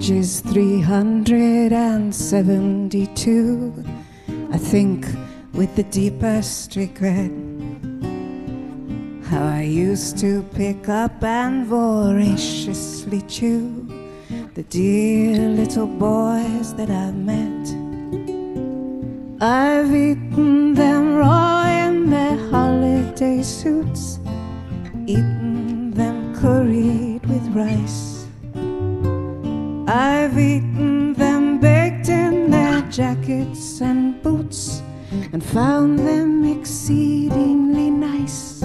age is 372. I think with the deepest regret how I used to pick up and voraciously chew the dear little boys that I've met. I've eaten them raw in their holiday suits, eaten them curried with rice. I've eaten them baked in their jackets and boots and found them exceedingly nice.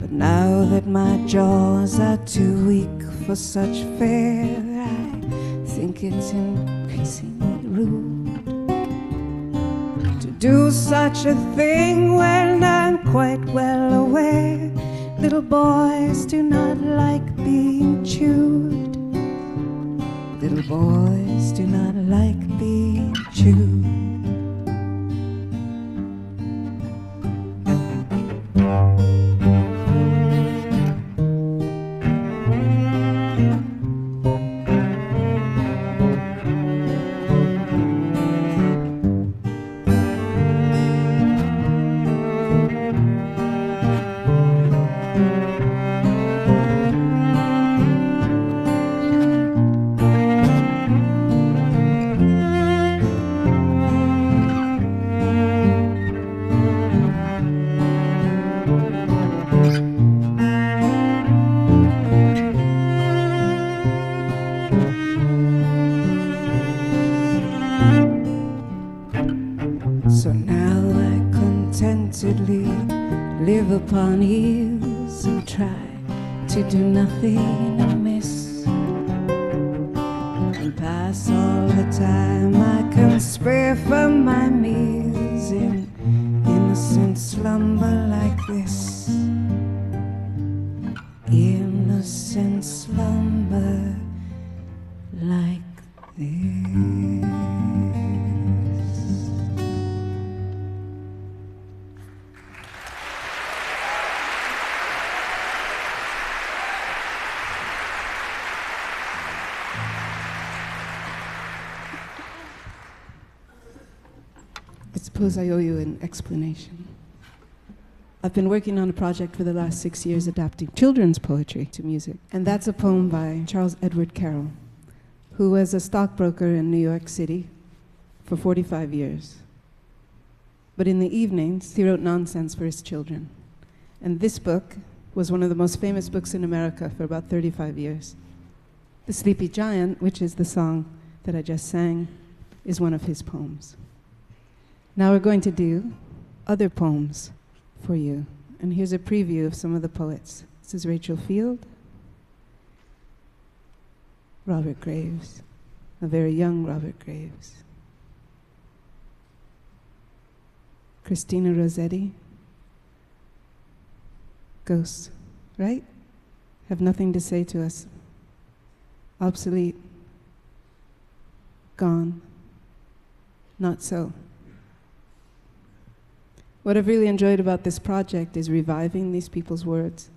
But now that my jaws are too weak for such fare, I think it's increasingly rude to do such a thing when I'm quite well aware little boys do not like being chewed. Little boys do not like being chewed. Suppose I owe you an explanation. I've been working on a project for the last six years adapting children's poetry to music, and that's a poem by Charles Edward Carryl, who was a stockbroker in New York City for 45 years. But in the evenings, he wrote nonsense for his children. And this book was one of the most famous books in America for about 35 years. The Sleepy Giant, which is the song that I just sang, is one of his poems. Now we're going to do other poems for you. And here's a preview of some of the poets. This is Rachel Field, Robert Graves, a very young Robert Graves, Christina Rossetti, Ghosts, right? Have nothing to say to us. Obsolete, gone, not so. What I've really enjoyed about this project is reviving these people's words,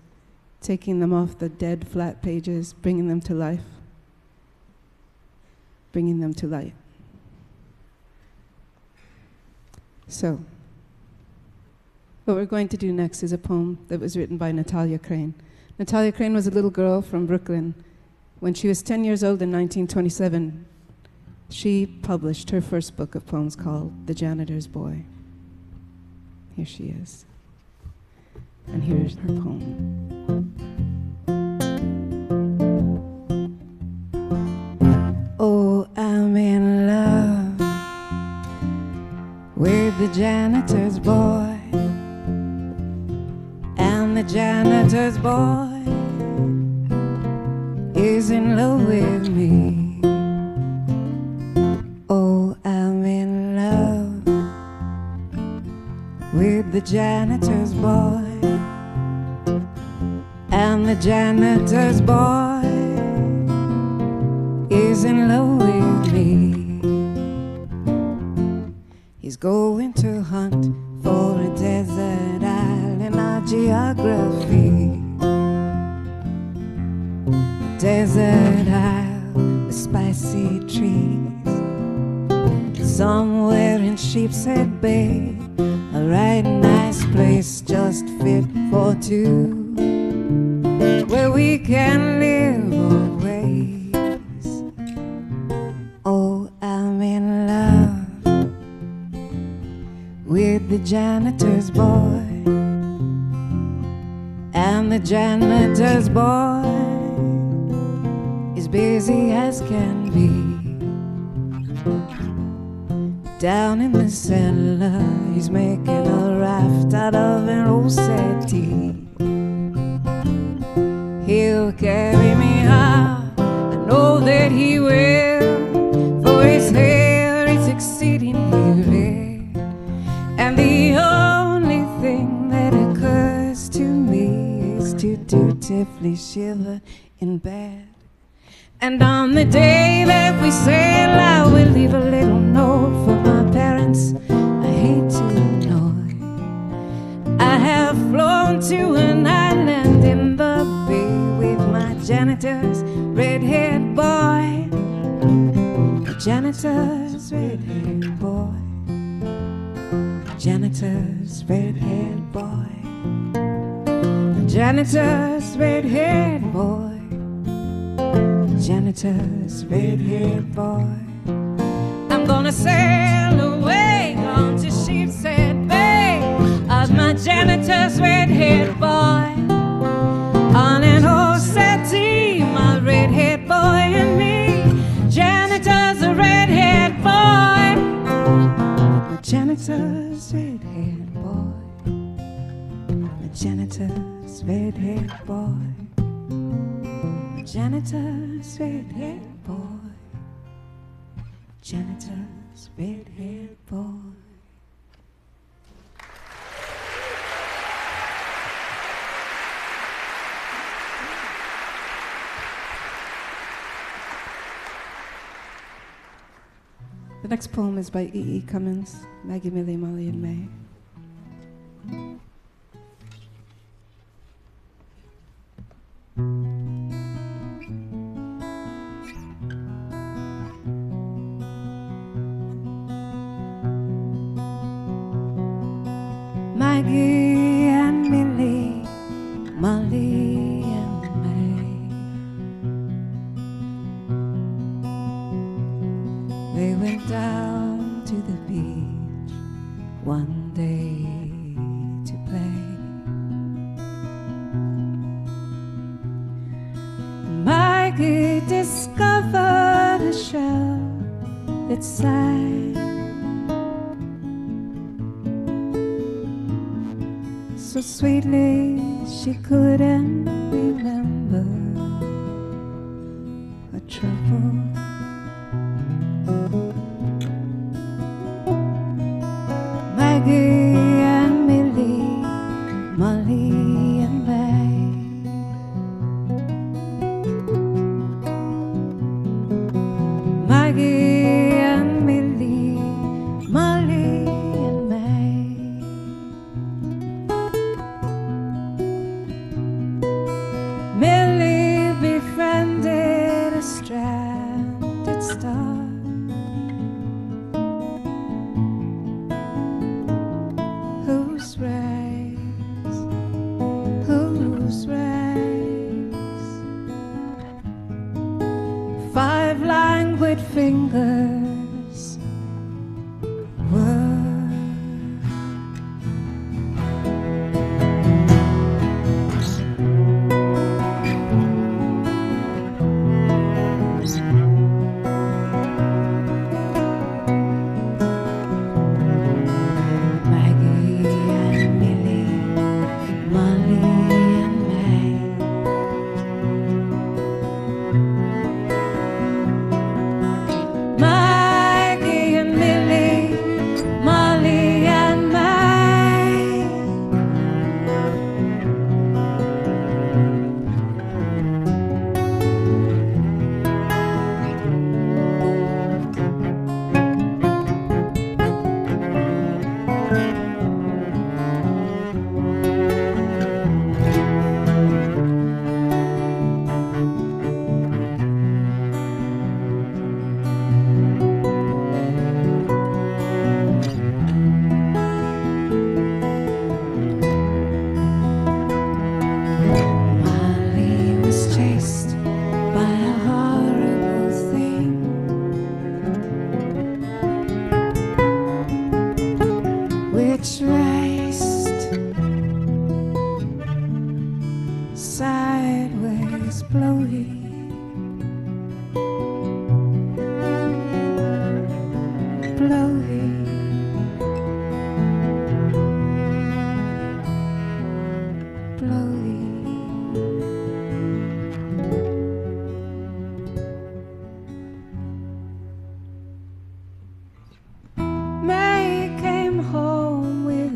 taking them off the dead, flat pages, bringing them to life, bringing them to light. So, what we're going to do next is a poem that was written by Nathalia Crane. Nathalia Crane was a little girl from Brooklyn. When she was 10 years old in 1927, she published her first book of poems called The Janitor's Boy. Here she is. And here's her poem. Oh, I'm in love with the janitor's boy. And the janitor's boy is in love with geography. A desert island with spicy trees. Somewhere in Sheepshead Bay, a right nice place just fit for two, where we can live always. Oh, I'm in love with the janitor's boy, and the janitor's boy is busy as can be. Down in the cellar, he's making a raft out of an old settee. He'll carry me out, dutifully shiver in bed. And on the day that we sail, I will leave a little note for my parents. I hate to annoy. I have flown to an island in the bay with my janitor's red-haired boy. Janitor's red-haired boy. Janitor's red-haired boy. Janitor's red-haired boy janitor's red-haired boy. I'm gonna sail away on to Sheepshead Bay as my janitor's red-haired boy. On an old settee, my red-haired boy and me. Janitor's a red-haired boy. Janitor's red-haired boy. My janitor's red-haired boy janitor's red-haired boy. Janitor's red-haired boy. The next poem is by E. E. Cummings, Maggie Millie, Molly, and May. Maggie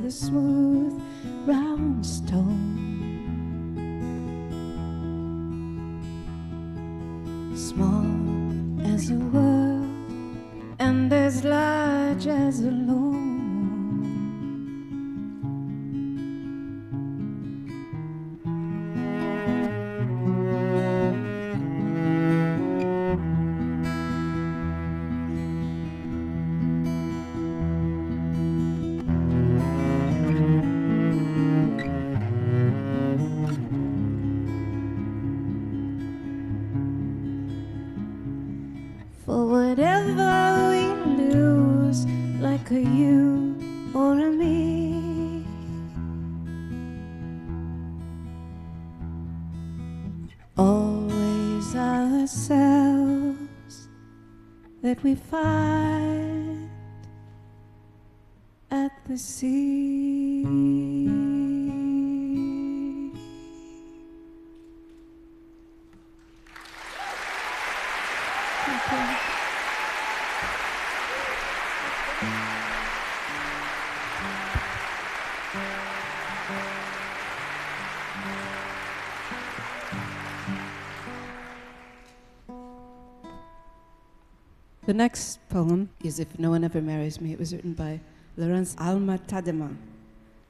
home with ourselves that we find at the sea. The next poem is If No One Ever Marries Me. It was written by Laurence Alma Tadema.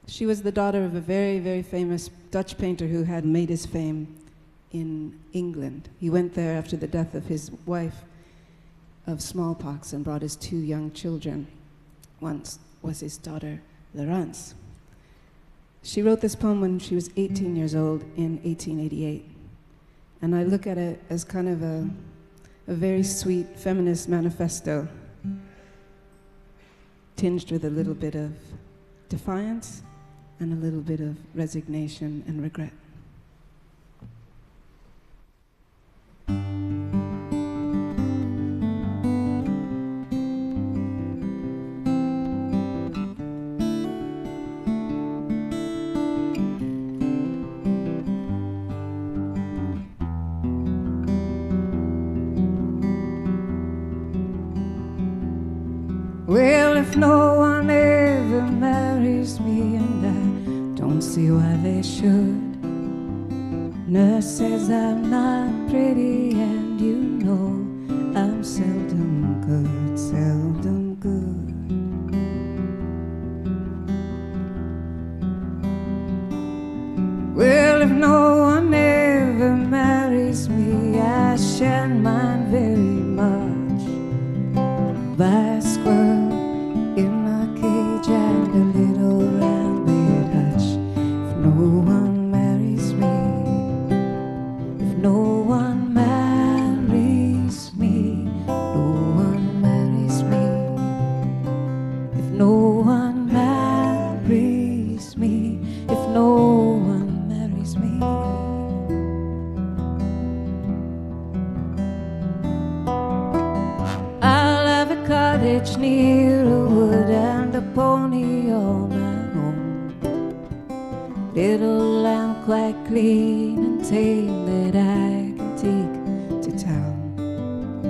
She was the daughter of a very, very famous Dutch painter who had made his fame in England. He went there after the death of his wife of smallpox and brought his two young children. Once was his daughter, Laurence. She wrote this poem when she was 18 years old in 1888. And I look at it as kind of a, a very sweet feminist manifesto, tinged with a little bit of defiance and a little bit of resignation and regret. See why they should. Nurse says I'm not pretty, and you know I'm seldom good, seldom cottage near a wood and a pony all my own. Little lamb quite clean and tame that I can take to town.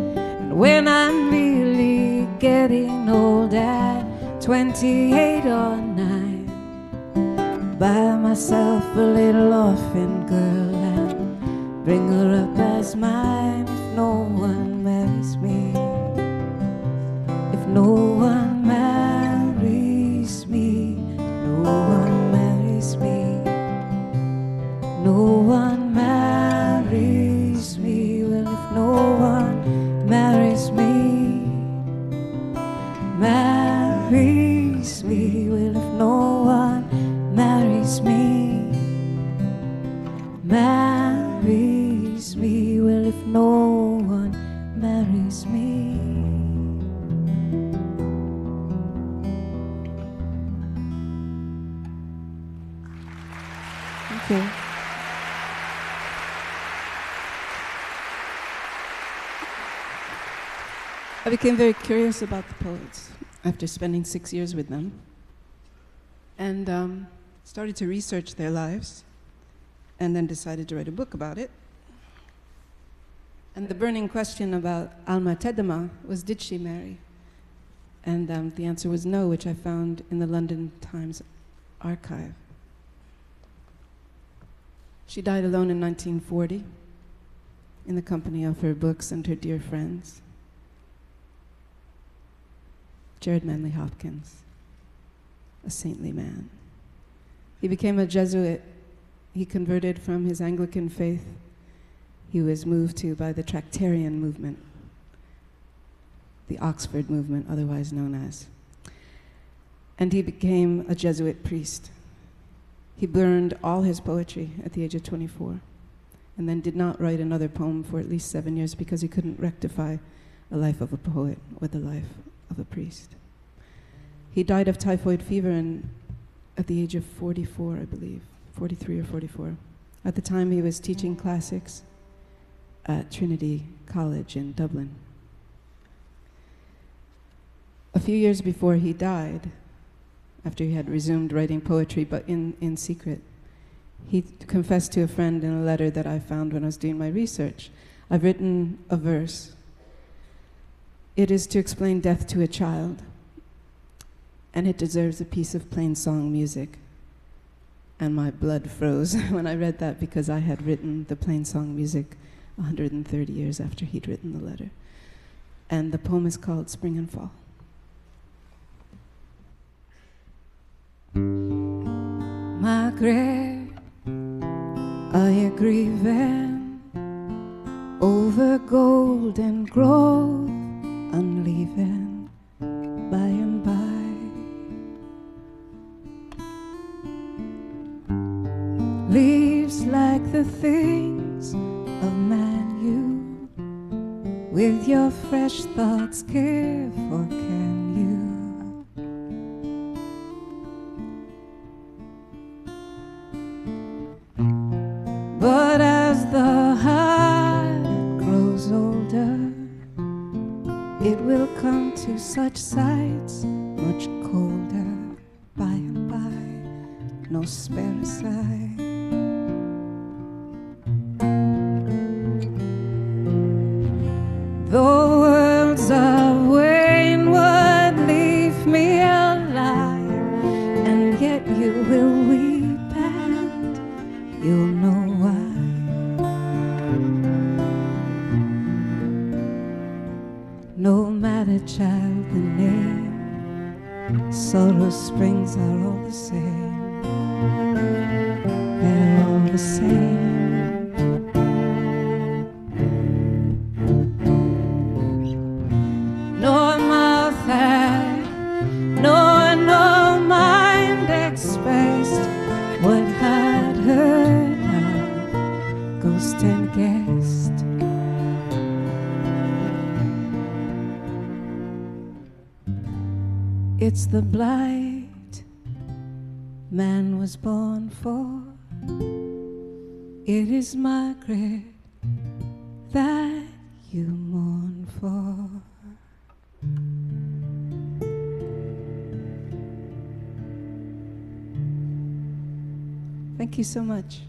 And when I'm really getting old at 28 or 9, buy myself a little orphan girl and bring her up as mine marries me, no one marries me, no one marries me well if no one marries me marries me. Became very curious about the poets after spending six years with them and um, started to research their lives and then decided to write a book about it. And the burning question about Alma Tadema was did she marry? And um, the answer was no, which I found in the London Times archive. She died alone in 1940 in the company of her books and her dear friends. Gerard Manley Hopkins, a saintly man. He became a Jesuit. He converted from his Anglican faith he was moved to by the Tractarian movement, the Oxford movement, otherwise known as. And he became a Jesuit priest. He burned all his poetry at the age of 24 and then did not write another poem for at least seven years because he couldn't rectify a life of a poet with the life of a priest. He died of typhoid fever at the age of 44, I believe, 43 or 44. At the time, he was teaching classics at Trinity College in Dublin. A few years before he died, after he had resumed writing poetry, but in, in secret, he confessed to a friend in a letter that I found when I was doing my research. I've written a verse. It is to explain death to a child, and it deserves a piece of plain song music. And my blood froze when I read that because I had written the plain song music 130 years after he'd written the letter. And the poem is called Spring and Fall. Margaret, are you grieving over golden growth unleaving by and by? Leaves like the things of man you with your fresh thoughts care for can you'll know why. No matter, child, the name, sorrow springs are all the same. They're all the same. Thank you so much.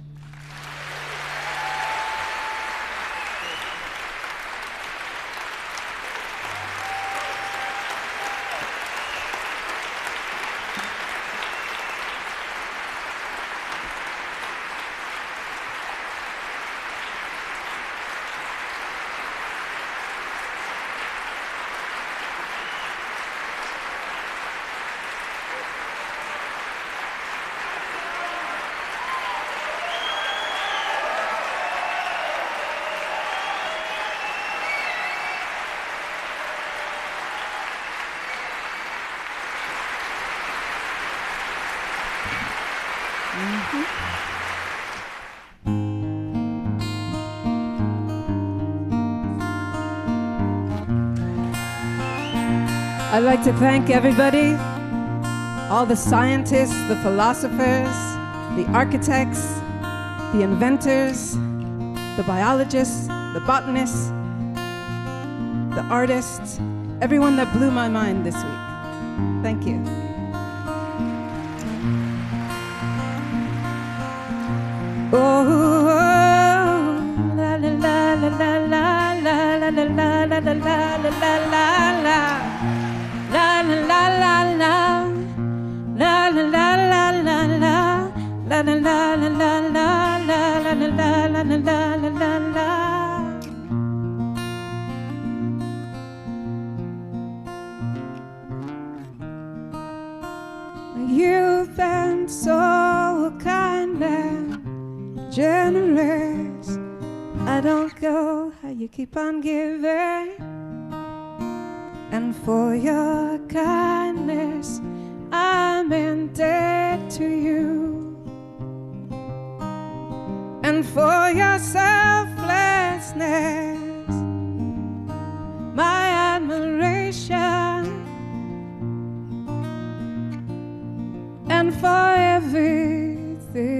Mm-hmm. I'd like to thank everybody, all the scientists, the philosophers, the architects, the inventors, the biologists, the botanists, the artists, everyone that blew my mind this week. Thank you. La la la La generous. I don't go how you keep on giving. And for your kindness, I'm in debt to you. And for your selflessness, my admiration. And for everything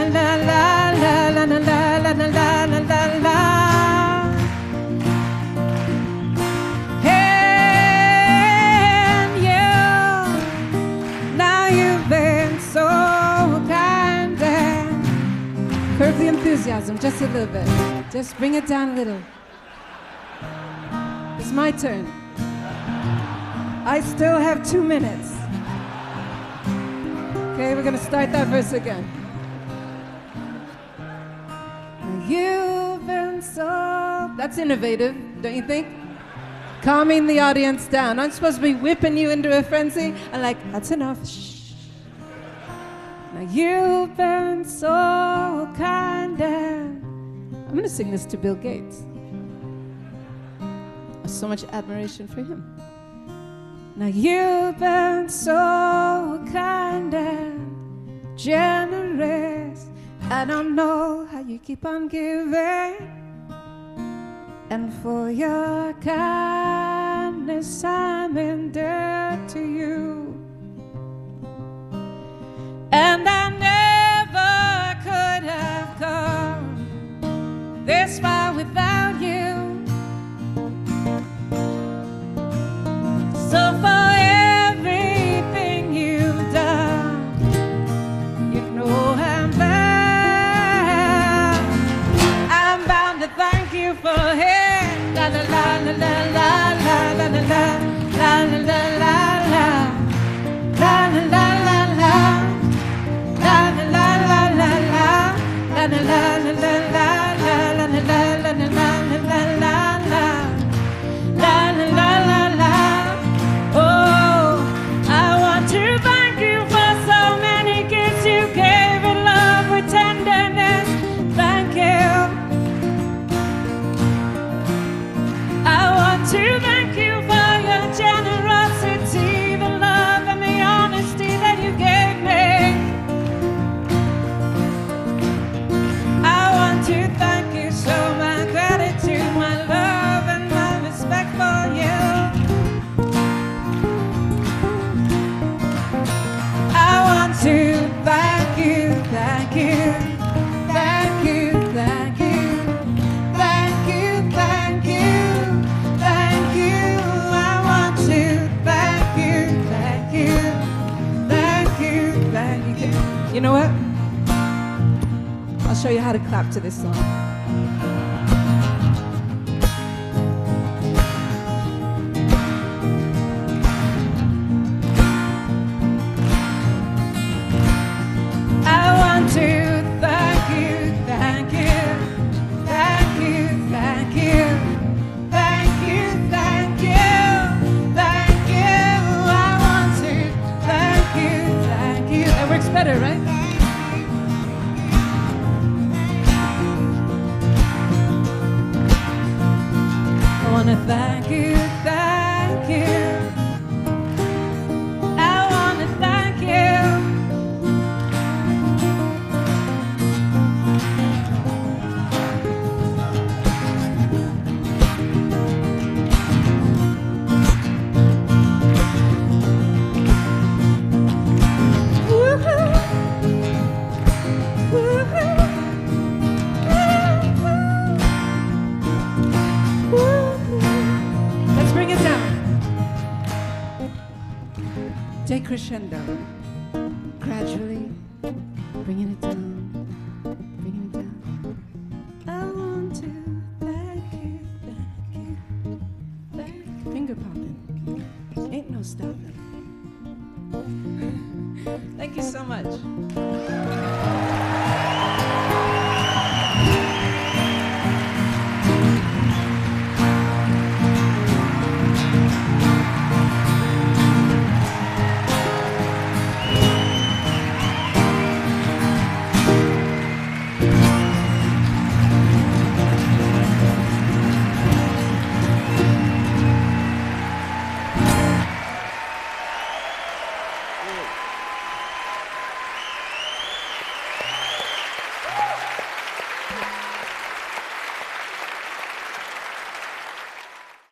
just a little bit. Just bring it down a little. It's my turn. I still have two minutes. Okay, we're gonna start that verse again. You've been so. That's innovative, don't you think? Calming the audience down. I'm supposed to be whipping you into a frenzy. I'm like, that's enough. Shh. Now you've been so kind and I'm gonna sing this to Bill Gates. I have so much admiration for him. Now you've been so kind and generous. I don't know how you keep on giving. And for your kindness, I'm in debt to you. And I satisfied without. Clap to this song.